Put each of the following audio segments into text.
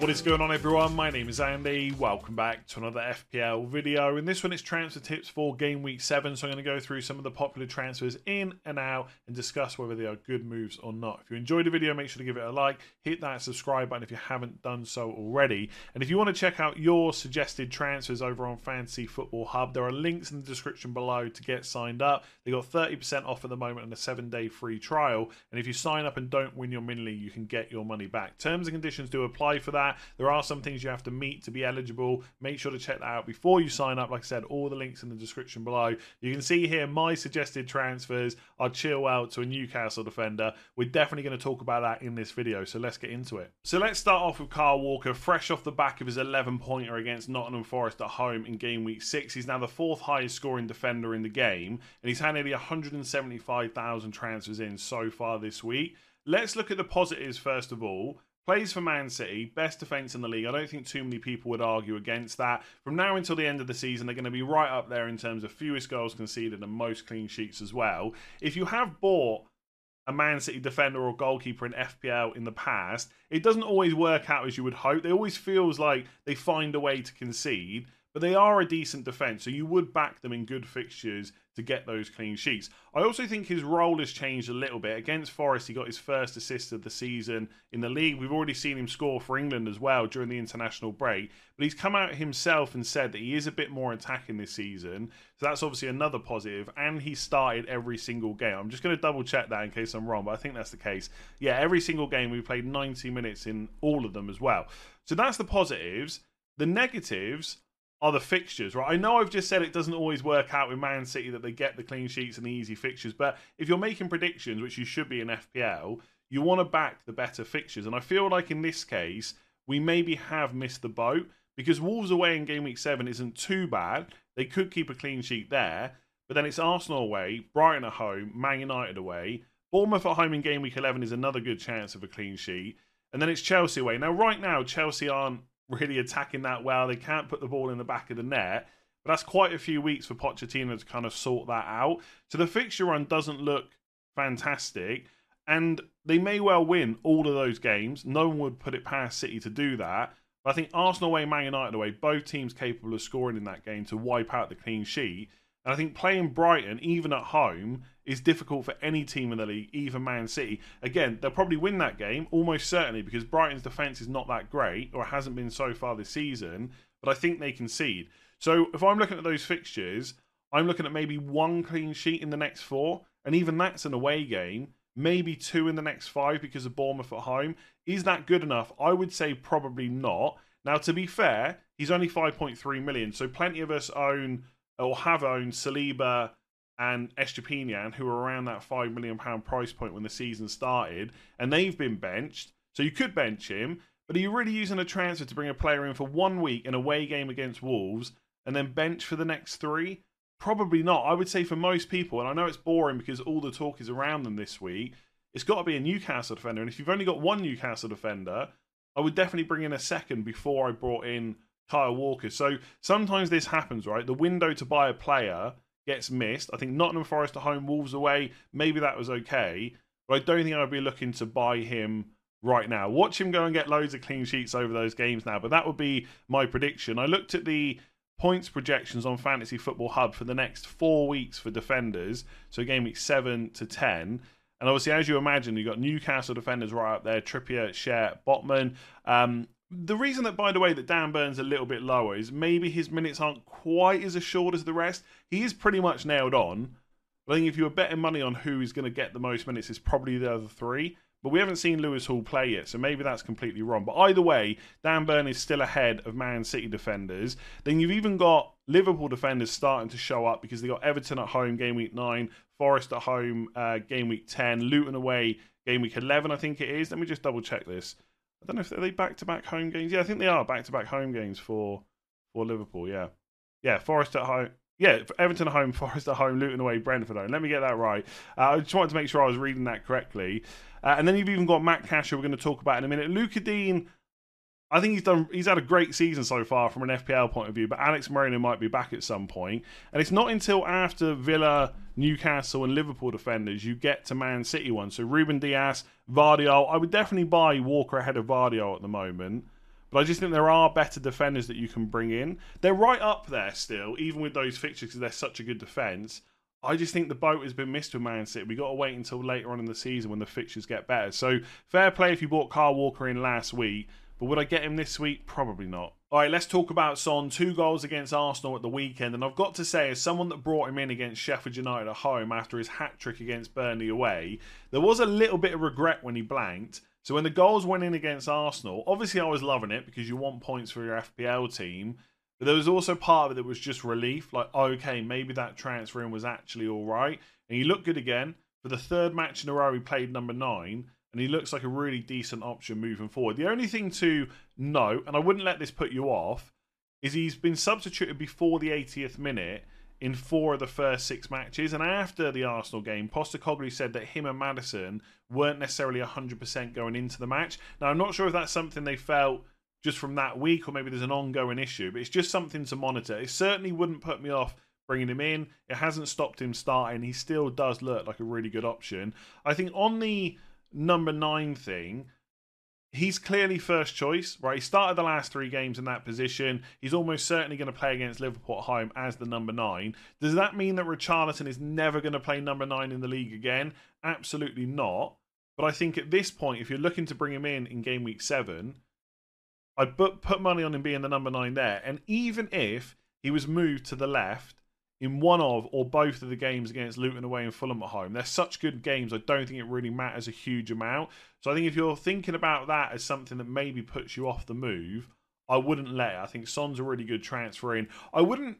What is going on everyone? My name is Andy. Welcome back to another FPL video. In this one it's transfer tips for game week 7. So I'm going to go through some of the popular transfers in and out and discuss whether they are good moves or not. If you enjoyed the video make sure to give it a like, hit that subscribe button if you haven't done so already. And if you want to check out your suggested transfers over on Fantasy Football Hub, there are links in the description below to get signed up. They got 30% off at the moment and a 7-day free trial. And if you sign up and don't win your mini league, you can get your money back. Terms and conditions do apply for that. There are some things you have to meet to be eligible. Make sure to check that out before you sign up. Like I said, all the links in the description below. You can see here my suggested transfers are Chilwell to a Newcastle defender. We're definitely going to talk about that in this video, so let's get into it. So let's start off with Kyle Walker, fresh off the back of his 11 pointer against Nottingham Forest at home in game week 6. He's now the fourth highest scoring defender in the game, and he's had nearly 175,000 transfers in so far this week. Let's look at the positives first of all. Plays for Man City, best defence in the league. I don't think too many people would argue against that. From now until the end of the season, they're going to be right up there in terms of fewest goals conceded and most clean sheets as well. If you have bought a Man City defender or goalkeeper in FPL in the past, it doesn't always work out as you would hope. It always feels like they find a way to concede but they are a decent defence, so you would back them in good fixtures to get those clean sheets. I also think his role has changed a little bit. Against Forest, he got his first assist of the season in the league. We've already seen him score for England as well during the international break, but he's come out himself and said that he is a bit more attacking this season. So that's obviously another positive. and he started every single game. I'm just going to double check that in case I'm wrong, but I think that's the case. Yeah, every single game we played 90 minutes in all of them as well. So that's the positives. The negatives are the fixtures, right? I know I've just said it doesn't always work out with Man City that they get the clean sheets and the easy fixtures, but if you're making predictions, which you should be in FPL, you want to back the better fixtures. And I feel like in this case, we maybe have missed the boat because Wolves away in game week seven isn't too bad. They could keep a clean sheet there, but then it's Arsenal away, Brighton at home, Man United away. Bournemouth at home in game week 11 is another good chance of a clean sheet. And then it's Chelsea away. Now, right now, Chelsea aren't really attacking that well. They can't put the ball in the back of the net. But that's quite a few weeks for Pochettino to kind of sort that out. So the fixture run doesn't look fantastic. And they may well win all of those games. No one would put it past City to do that. But I think Arsenal away, Man United away, both teams capable of scoring in that game to wipe out the clean sheet. And I think playing Brighton, even at home, is difficult for any team in the league, even Man City. Again, they'll probably win that game, almost certainly, because Brighton's defence is not that great, or hasn't been so far this season, but I think they concede. So if I'm looking at those fixtures, I'm looking at maybe one clean sheet in the next four, and even that's an away game, maybe two in the next five because of Bournemouth at home. Is that good enough? I would say probably not. Now, to be fair, he's only 5.3 million, so plenty of us own or have owned Saliba and Estupiñán, who were around that five million pound price point when the season started, and they've been benched. So you could bench him, but are you really using a transfer to bring a player in for one week in a away game against Wolves and then bench for the next three? Probably not. I would say for most people, and I know it's boring because all the talk is around them this week. It's got to be a Newcastle defender, and if you've only got one Newcastle defender, I would definitely bring in a second before I brought in Kyle Walker. So sometimes this happens, right? The window to buy a player gets missed. I think Nottingham Forest at home, Wolves away, maybe that was okay. But I don't think I'd be looking to buy him right now. Watch him go and get loads of clean sheets over those games now. But that would be my prediction. I looked at the points projections on Fantasy Football Hub for the next four weeks for defenders. So game week seven to ten. And obviously, as you imagine, you've got Newcastle defenders right up there: Trippier, Schär, Botman. Um, the reason that, by the way, that Dan Burns a little bit lower is maybe his minutes aren't quite as assured as the rest. He is pretty much nailed on. I think if you were betting money on who is going to get the most minutes, it's probably the other three. But we haven't seen Lewis Hall play yet, so maybe that's completely wrong. But either way, Dan Burn is still ahead of Man City defenders. Then you've even got Liverpool defenders starting to show up because they got Everton at home game week nine, Forest at home uh, game week ten, Luton away game week eleven, I think it is. Let me just double check this. I don't know if are they back to back home games. Yeah, I think they are back to back home games for for Liverpool. Yeah, yeah. Forest at home. Yeah, Everton at home, Forest at home, Luton away, Brentford home. Let me get that right. Uh, I just wanted to make sure I was reading that correctly. Uh, and then you've even got Matt Cash, who we're going to talk about in a minute. Lucas Digne, I think he's done. He's had a great season so far from an FPL point of view, but Alex Moreno might be back at some point, and it's not until after Villa, Newcastle, and Liverpool defenders you get to Man City one. So Ruben Dias, Gvardiol. I would definitely buy Walker ahead of Gvardiol at the moment, But I just think there are better defenders that you can bring in. They're right up there still, even with those fixtures because they're such a good defence. I just think the boat has been missed with Man City. We got to wait until later on in the season when the fixtures get better. So fair play if you bought Kyle Walker in last week, but would I get him this week? Probably not. All right, let's talk about Son. Two goals against Arsenal at the weekend, and I've got to say, as someone that brought him in against Sheffield United at home after his hat trick against Burnley away, there was a little bit of regret when he blanked. So when the goals went in against Arsenal, obviously I was loving it because you want points for your FPL team. But there was also part of it that was just relief, like okay, maybe that transfer in was actually all right, and he looked good again for the third match in a row. He played number nine, and he looks like a really decent option moving forward. The only thing to note, and I wouldn't let this put you off, is he's been substituted before the 80th minute in four of the first six matches. And after the Arsenal game, Postecoglou said that him and Maddison weren't necessarily 100% going into the match. Now, I'm not sure if that's something they felt just from that week, or maybe there's an ongoing issue. But it's just something to monitor. It certainly wouldn't put me off bringing him in. It hasn't stopped him starting. He still does look like a really good option. I think on the number nine thing, he's clearly first choice, right? He started the last three games in that position. He's almost certainly going to play against Liverpool at home as the number nine. Does that mean that Richarlison is never going to play number nine in the league again? Absolutely not. But I think at this point, if you're looking to bring him in in game week seven, I'd put, put money on him being the number nine there. And even if he was moved to the left in one of or both of the games against Luton away and Fulham at home, they're such good games. I don't think it really matters a huge amount. So I think if you're thinking about that as something that maybe puts you off the move, I wouldn't let it. I think Son's a really good transfer in. I wouldn't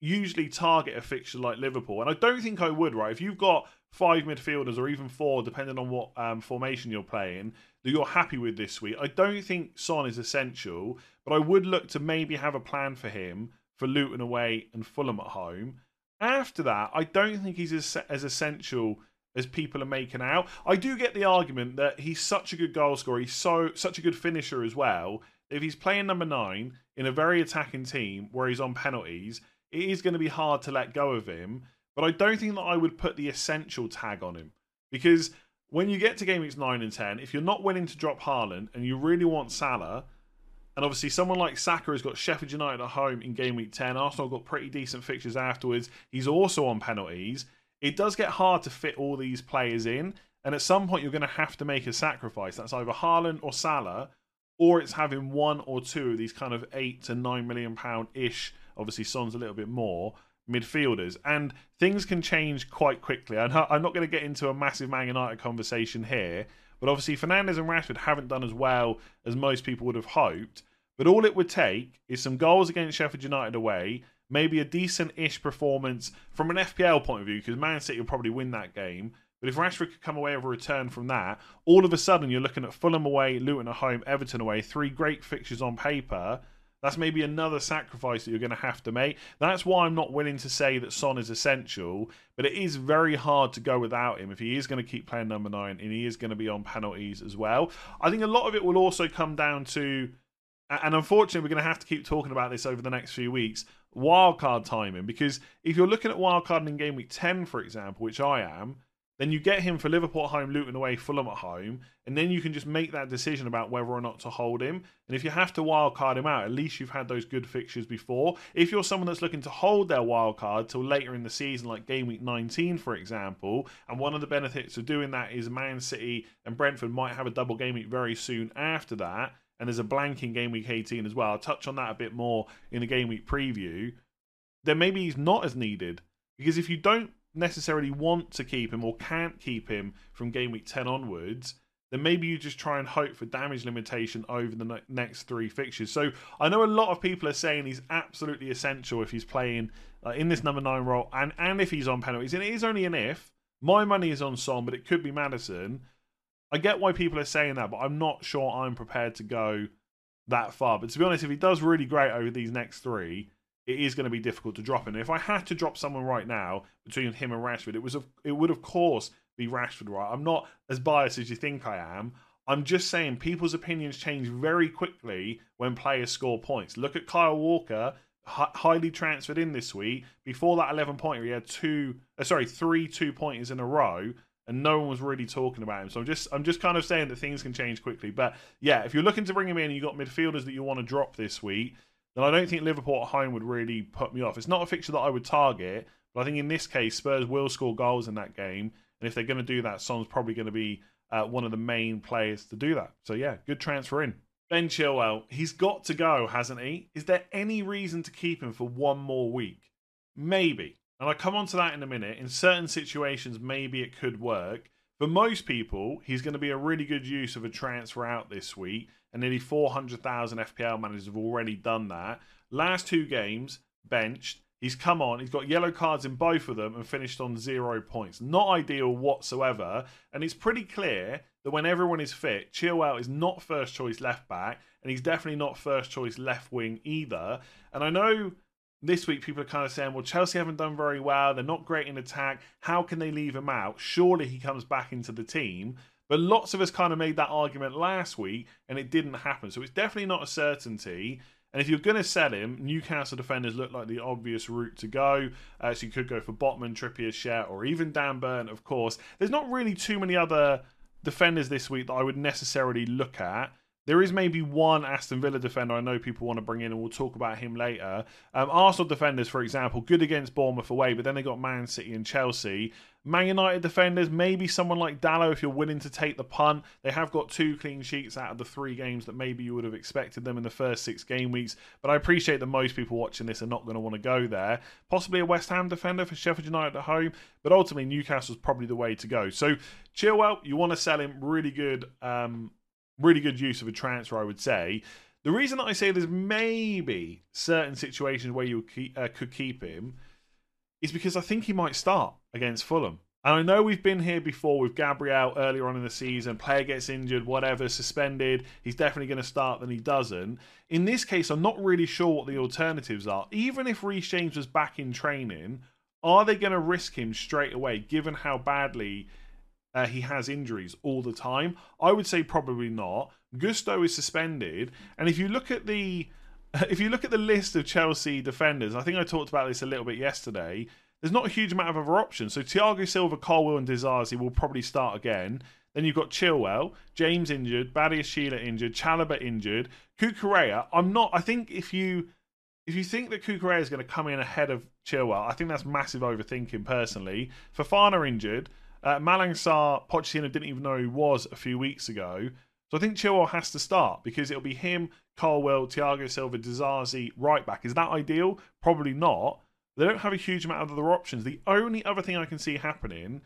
usually target a fixture like Liverpool, and I don't think I would. Right, if you've got five midfielders or even four, depending on what um, formation you're playing, that you're happy with this week. I don't think Son is essential, but I would look to maybe have a plan for him for Luton away and Fulham at home. After that, I don't think he's as, as essential as people are making out. I do get the argument that he's such a good goal scorer, he's so such a good finisher as well. If he's playing number nine in a very attacking team where he's on penalties, it is going to be hard to let go of him. But I don't think that I would put the essential tag on him because when you get to game weeks 9 and 10, if you're not willing to drop Haaland and you really want Salah, and obviously someone like Saka has got Sheffield United at home in game week 10, Arsenal got pretty decent fixtures afterwards, he's also on penalties, it does get hard to fit all these players in, and at some point you're going to have to make a sacrifice. That's either Haaland or Salah, or it's having one or two of these kind of 8 to 9 million pound ish, obviously Son's a little bit more, midfielders, and things can change quite quickly. I'm not, going to get into a massive Man United conversation here, but obviously Fernandes and Rashford haven't done as well as most people would have hoped. But all it would take is some goals against Sheffield United away, maybe a decent-ish performance from an FPL point of view, because Man City will probably win that game. But if Rashford could come away with a return from that, all of a sudden you're looking at Fulham away, Luton at home, Everton away, three great fixtures on paper that's maybe another sacrifice that you're going to have to make. That's why I'm not willing to say that Son is essential, but it is very hard to go without him if he is going to keep playing number nine and he is going to be on penalties as well. I think a lot of it will also come down to, and unfortunately, we're going to have to keep talking about this over the next few weeks wildcard timing because if you're looking at wildcarding in game week 10 for example which i am then you get him for Liverpool at home, Luton away, Fulham at home, and then you can just make that decision about whether or not to hold him. And if you have to wild card him out, at least you've had those good fixtures before. If you're someone that's looking to hold their wild card till later in the season, like game week 19, for example, and one of the benefits of doing that is Man City and Brentford might have a double game week very soon after that, and there's a blank in game week 18 as well. I'll touch on that a bit more in the game week preview. Then maybe he's not as needed because if you don't necessarily want to keep him or can't keep him from game week 10 onwards, then maybe you just try and hope for damage limitation over the next three fixtures. So I know a lot of people are saying he's absolutely essential if he's playing uh, in this number nine role and, and if he's on penalties. And it is only an if. My money is on Son, but it could be Maddison. I get why people are saying that, but I'm not sure I'm prepared to go that far. But to be honest, if he does really great over these next three, it is going to be difficult to drop him. If I had to drop someone right now between him and Rashford, it was a, it would of course be Rashford. Right, I'm not as biased as you think I am. I'm just saying people's opinions change very quickly when players score points. Look at Kyle Walker, highly transferred in this week. Before that 11 pointer, he had two, uh, sorry, three two pointers in a row. and no one was really talking about him. So I'm just I'm just kind of saying that things can change quickly. But yeah, if you're looking to bring him in, and you've got midfielders that you want to drop this week, then I don't think Liverpool at home would really put me off. It's not a fixture that I would target, but I think in this case Spurs will score goals in that game, and if they're going to do that, Son's probably going to be uh, one of the main players to do that. So yeah, good transfer in. Ben Chilwell, he's got to go, hasn't he? Is there any reason to keep him for one more week? Maybe. And I'll come on to that in a minute. In certain situations, maybe it could work. For most people, he's going to be a really good use of a transfer out this week, and nearly 400,000 FPL managers have already done that. Last two games, benched. He's come on, he's got yellow cards in both of them and finished on zero points. Not ideal whatsoever. And it's pretty clear that when everyone is fit, Chilwell is not first choice left back, and he's definitely not first choice left wing either. And I know this week people are kind of saying, well, Chelsea haven't done very well. They're not great in attack. How can they leave him out? Surely he comes back into the team. But lots of us kind of made that argument last week and it didn't happen. So it's definitely not a certainty. And if you're going to sell him, Newcastle defenders look like the obvious route to go. Uh, so you could go for Botman, Trippier, Schär, or even Dan Burn, of course. There's not really too many other defenders this week that I would necessarily look at. There is maybe one Aston Villa defender I know people want to bring in, and we'll talk about him later. Um, Arsenal defenders, for example, good against Bournemouth away, but then they got Man City and Chelsea. Man United defenders, maybe someone like Dalot if you're willing to take the punt. They have got two clean sheets out of the three games that maybe you would have expected them in the first six game weeks. But I appreciate that most people watching this are not going to want to go there. Possibly a West Ham defender for Sheffield United at home, but ultimately Newcastle's probably the way to go. So Chilwell, you want to sell him, really good. Um, really good use of a transfer, I would say. The reason that I say there's maybe certain situations where you keep, uh, could keep him is because I think he might start against Fulham. And I know we've been here before with Gabriel earlier on in the season. Player gets injured, whatever, suspended. He's definitely going to start, then he doesn't. In this case, I'm not really sure what the alternatives are. Even if Reece James was back in training, are they going to risk him straight away, given how badly uh, he has injuries all the time? I would say probably not. Gusto is suspended, and if you look at the if you look at the list of Chelsea defenders, I think I talked about this a little bit yesterday. There's not a huge amount of other options. So Thiago Silva, Colwill, and Disasi will probably start again. Then you've got Chilwell, James injured, Badiashile injured, Chalobah injured, Cucurella. I'm not. I think if you if you think that Cucurella is going to come in ahead of Chilwell, I think that's massive overthinking. Personally, Fofana injured. Uh, Malang Sarr, Pochettino didn't even know he was a few weeks ago. So I think Chilwell has to start because it'll be him, Colwill, Thiago Silva, Disasi, right back. Is that ideal? Probably not. They don't have a huge amount of other options. The only other thing I can see happening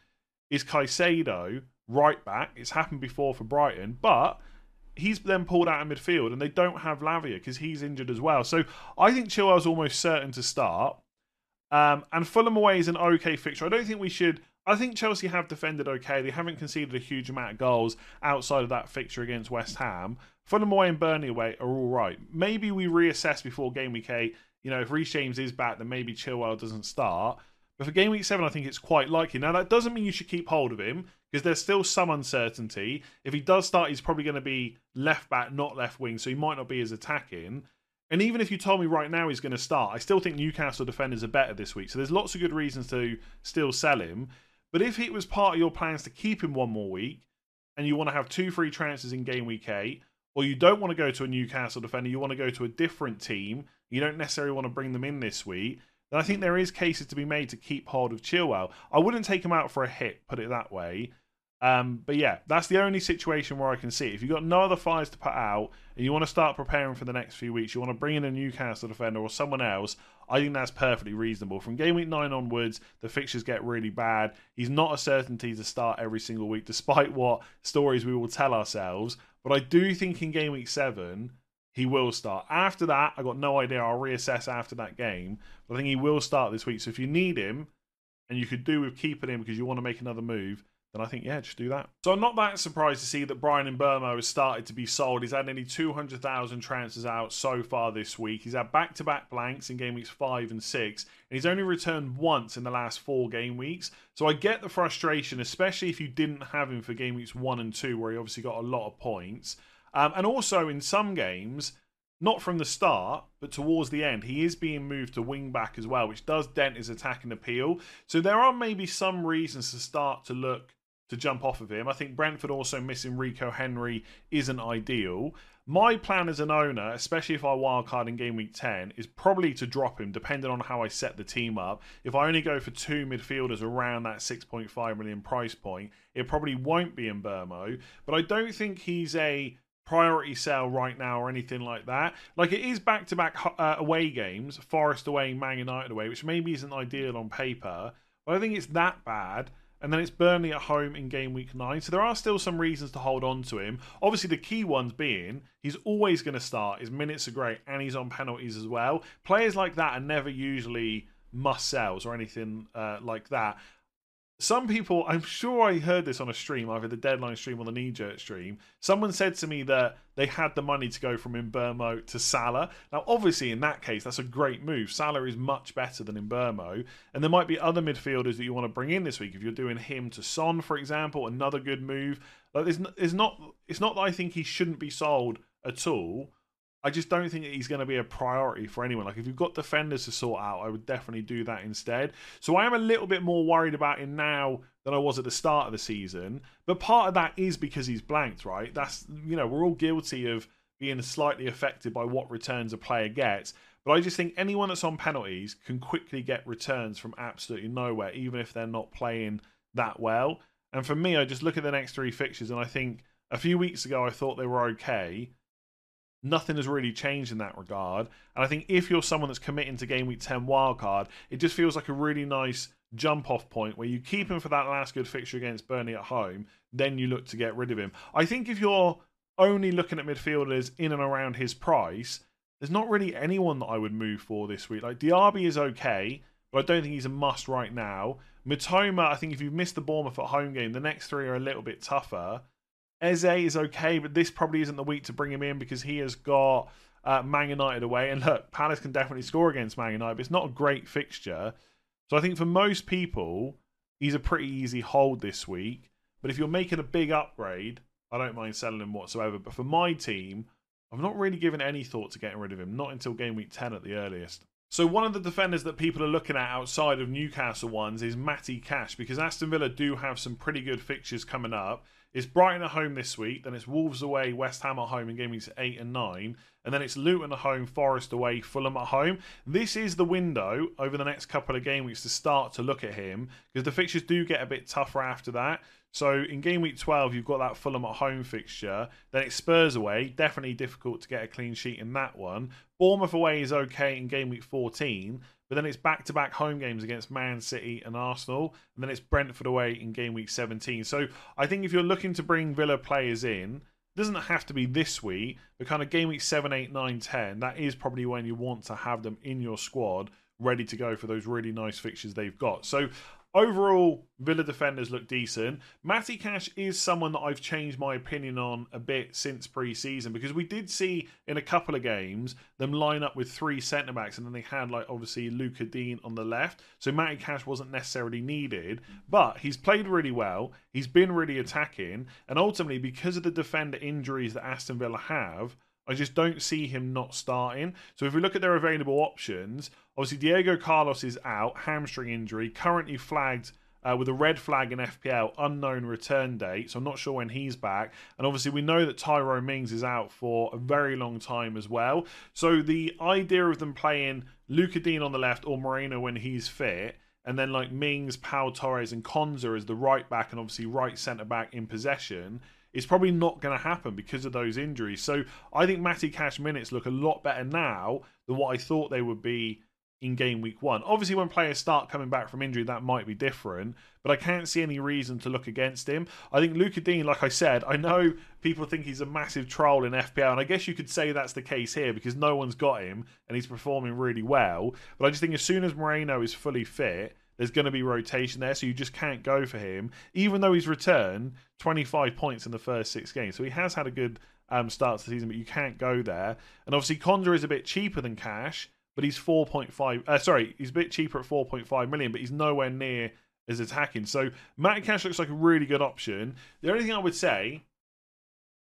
is Caicedo, right back. It's happened before for Brighton, but he's then pulled out of midfield and they don't have Lavia because he's injured as well. So I think Chilwell's almost certain to start. Um, and Fulham away is an okay fixture. I don't think we should I think Chelsea have defended okay. They haven't conceded a huge amount of goals outside of that fixture against West Ham. Fulham away and Burnley away are all right. Maybe we reassess before game week eight. You know, if Reece James is back, then maybe Chilwell doesn't start. But for game week seven, I think it's quite likely. Now, that doesn't mean you should keep hold of him because there's still some uncertainty. If he does start, he's probably going to be left back, not left wing, so he might not be as attacking. And even if you told me right now he's going to start, I still think Newcastle defenders are better this week. So there's lots of good reasons to still sell him. But if it was part of your plans to keep him one more week, and you want to have two free transfers in game week eight, or you don't want to go to a Newcastle defender, you want to go to a different team, you don't necessarily want to bring them in this week, then I think there is cases to be made to keep hold of Chilwell. I wouldn't take him out for a hit, put it that way. Um, but yeah, that's the only situation where I can see it. If you've got no other fires to put out and you want to start preparing for the next few weeks, you want to bring in a Newcastle defender or someone else, I think that's perfectly reasonable. From game week nine onwards, the fixtures get really bad. He's not a certainty to start every single week, despite what stories we will tell ourselves. But I do think in game week seven, he will start. After that, I got no idea. I'll reassess after that game. But I think he will start this week. So if you need him, and you could do with keeping him because you want to make another move, then I think, yeah, just do that. So I'm not that surprised to see that Bryan Mbeumo has started to be sold. He's had nearly 200,000 transfers out so far this week. He's had back to back blanks in game weeks five and six, and he's only returned once in the last four game weeks. So I get the frustration, especially if you didn't have him for game weeks one and two, where he obviously got a lot of points. Um, and also in some games, not from the start, but towards the end, he is being moved to wing back as well, which does dent his attacking appeal. So there are maybe some reasons to start to look to jump off of him. I think Brentford also missing Rico Henry isn't ideal. My plan as an owner, especially if I wildcard in game week 10, is probably to drop him depending on how I set the team up. If I only go for two midfielders around that 6.5 million price point, it probably won't be Mbeumo. But I don't think he's a priority sale right now or anything like that. Like it is back to back away games, Forest away, Man United away, which maybe isn't ideal on paper, but I think it's that bad and then it's Burnley at home in game week nine. So there are still some reasons to hold on to him. Obviously, the key ones being he's always going to start. His minutes are great, and he's on penalties as well. Players like that are never usually must sells or anything uh, like that some people, I'm sure I heard this on a stream, either the deadline stream or the knee jerk stream. Someone said to me that they had the money to go from Mbeumo to Salah. Now, obviously, in that case, that's a great move. Salah is much better than Mbeumo, and there might be other midfielders that you want to bring in this week. If you're doing him to Son, for example, another good move. Like, there's not. It's not that I think he shouldn't be sold at all. I just don't think he's going to be a priority for anyone. Like, if you've got defenders to sort out, I would definitely do that instead. So I am a little bit more worried about him now than I was at the start of the season. But part of that is because he's blanked, right? That's, you know, we're all guilty of being slightly affected by what returns a player gets. But I just think anyone that's on penalties can quickly get returns from absolutely nowhere, even if they're not playing that well. And for me, I just look at the next three fixtures and I think a few weeks ago I thought they were okay nothing has really changed in that regard. And I think if you're someone that's committing to game week 10 wildcard, it just feels like a really nice jump off point where you keep him for that last good fixture against Burnley at home, then you look to get rid of him. I think if you're only looking at midfielders in and around his price, there's not really anyone that I would move for this week. Like Diaby is okay, but I don't think he's a must right now. Mitoma, I think if you've missed the Bournemouth at home game, the next three are a little bit tougher. Eze is okay, but this probably isn't the week to bring him in because he has got uh, Man United away. And look, Palace can definitely score against Man United, but it's not a great fixture. So I think for most people, he's a pretty easy hold this week. But if you're making a big upgrade, I don't mind selling him whatsoever. But for my team, I've not really given any thought to getting rid of him, not until game week 10 at the earliest. So one of the defenders that people are looking at outside of Newcastle ones is Matty Cash because Aston Villa do have some pretty good fixtures coming up. It's Brighton at home this week, then it's Wolves away, West Ham at home in game weeks 8 and 9, and then it's Luton at home, Forest away, Fulham at home. This is the window over the next couple of game weeks to start to look at him because the fixtures do get a bit tougher after that. So in game week 12, you've got that Fulham at home fixture. Then it's Spurs away. Definitely difficult to get a clean sheet in that one. Bournemouth away is okay in game week 14. But then it's back to back home games against Man City and Arsenal. And then it's Brentford away in game week 17. So I think if you're looking to bring Villa players in, it doesn't have to be this week, but kind of game week 7, 8, 9, 10, that is probably when you want to have them in your squad ready to go for those really nice fixtures they've got. So Overall, Villa defenders look decent. Matty Cash is someone that I've changed my opinion on a bit since pre season because we did see in a couple of games them line up with three centre backs and then they had, like, obviously Lucas Digne on the left. So Matty Cash wasn't necessarily needed, but he's played really well. He's been really attacking. And ultimately, because of the defender injuries that Aston Villa have, I just don't see him not starting. So if we look at their available options, obviously Diego Carlos is out, hamstring injury, currently flagged uh, with a red flag in FPL, unknown return date. So I'm not sure when he's back. And obviously we know that Tyrone Mings is out for a very long time as well. So the idea of them playing Lucas Digne on the left or Moreno when he's fit and then like Mings, Pau Torres, and Konsa as the right back and obviously right centre back in possession it's probably not going to happen because of those injuries. So I think Matty Cash minutes look a lot better now than what I thought they would be in game week one. Obviously, when players start coming back from injury, that might be different, but I can't see any reason to look against him. I think Lucas Digne, like I said, I know people think he's a massive troll in FPL, and I guess you could say that's the case here because no one's got him and he's performing really well. But I just think as soon as Moreno is fully fit, there's going to be rotation there, so you just can't go for him, even though he's returned 25 points in the first six games. So he has had a good um, start to the season, but you can't go there. And obviously, Konsa is a bit cheaper than Cash, but he's 4.5. Uh, sorry, he's a bit cheaper at 4.5 million, but he's nowhere near as attacking. So Matt Cash looks like a really good option. The only thing I would say,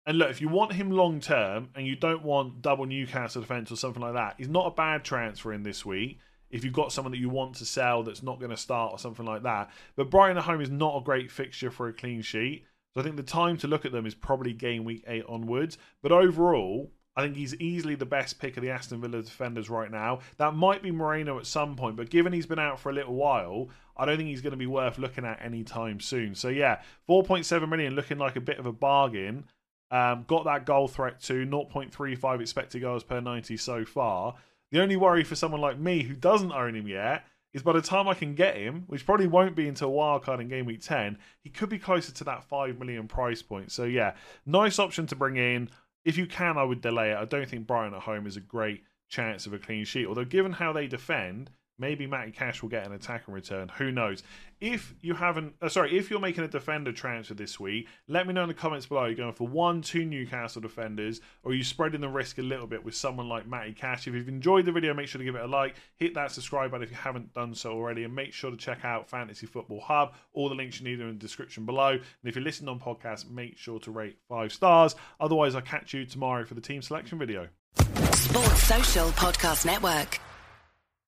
and look, if you want him long term and you don't want double Newcastle defence or something like that, he's not a bad transfer in this week if you've got someone that you want to sell that's not going to start or something like that. But Brighton at home is not a great fixture for a clean sheet. So I think the time to look at them is probably game week eight onwards. But overall, I think he's easily the best pick of the Aston Villa defenders right now. That might be Moreno at some point, but given he's been out for a little while, I don't think he's going to be worth looking at anytime soon. So yeah, 4.7 million looking like a bit of a bargain. Um, got that goal threat too, 0.35 expected goals per 90 so far. The only worry for someone like me who doesn't own him yet is by the time I can get him, which probably won't be until wildcard in game week 10, he could be closer to that 5 million price point. So, yeah, nice option to bring in. If you can, I would delay it. I don't think Brighton at home is a great chance of a clean sheet. Although, given how they defend, Maybe Matty Cash will get an attack in return. Who knows? If you haven't, uh, sorry, if you're making a defender transfer this week, let me know in the comments below. You're going for one, two Newcastle defenders, or you spreading the risk a little bit with someone like Matty Cash? If you've enjoyed the video, make sure to give it a like, hit that subscribe button if you haven't done so already, and make sure to check out Fantasy Football Hub. All the links you need are in the description below. And if you're listening on podcast, make sure to rate five stars. Otherwise, I'll catch you tomorrow for the team selection video. Sports Social Podcast Network.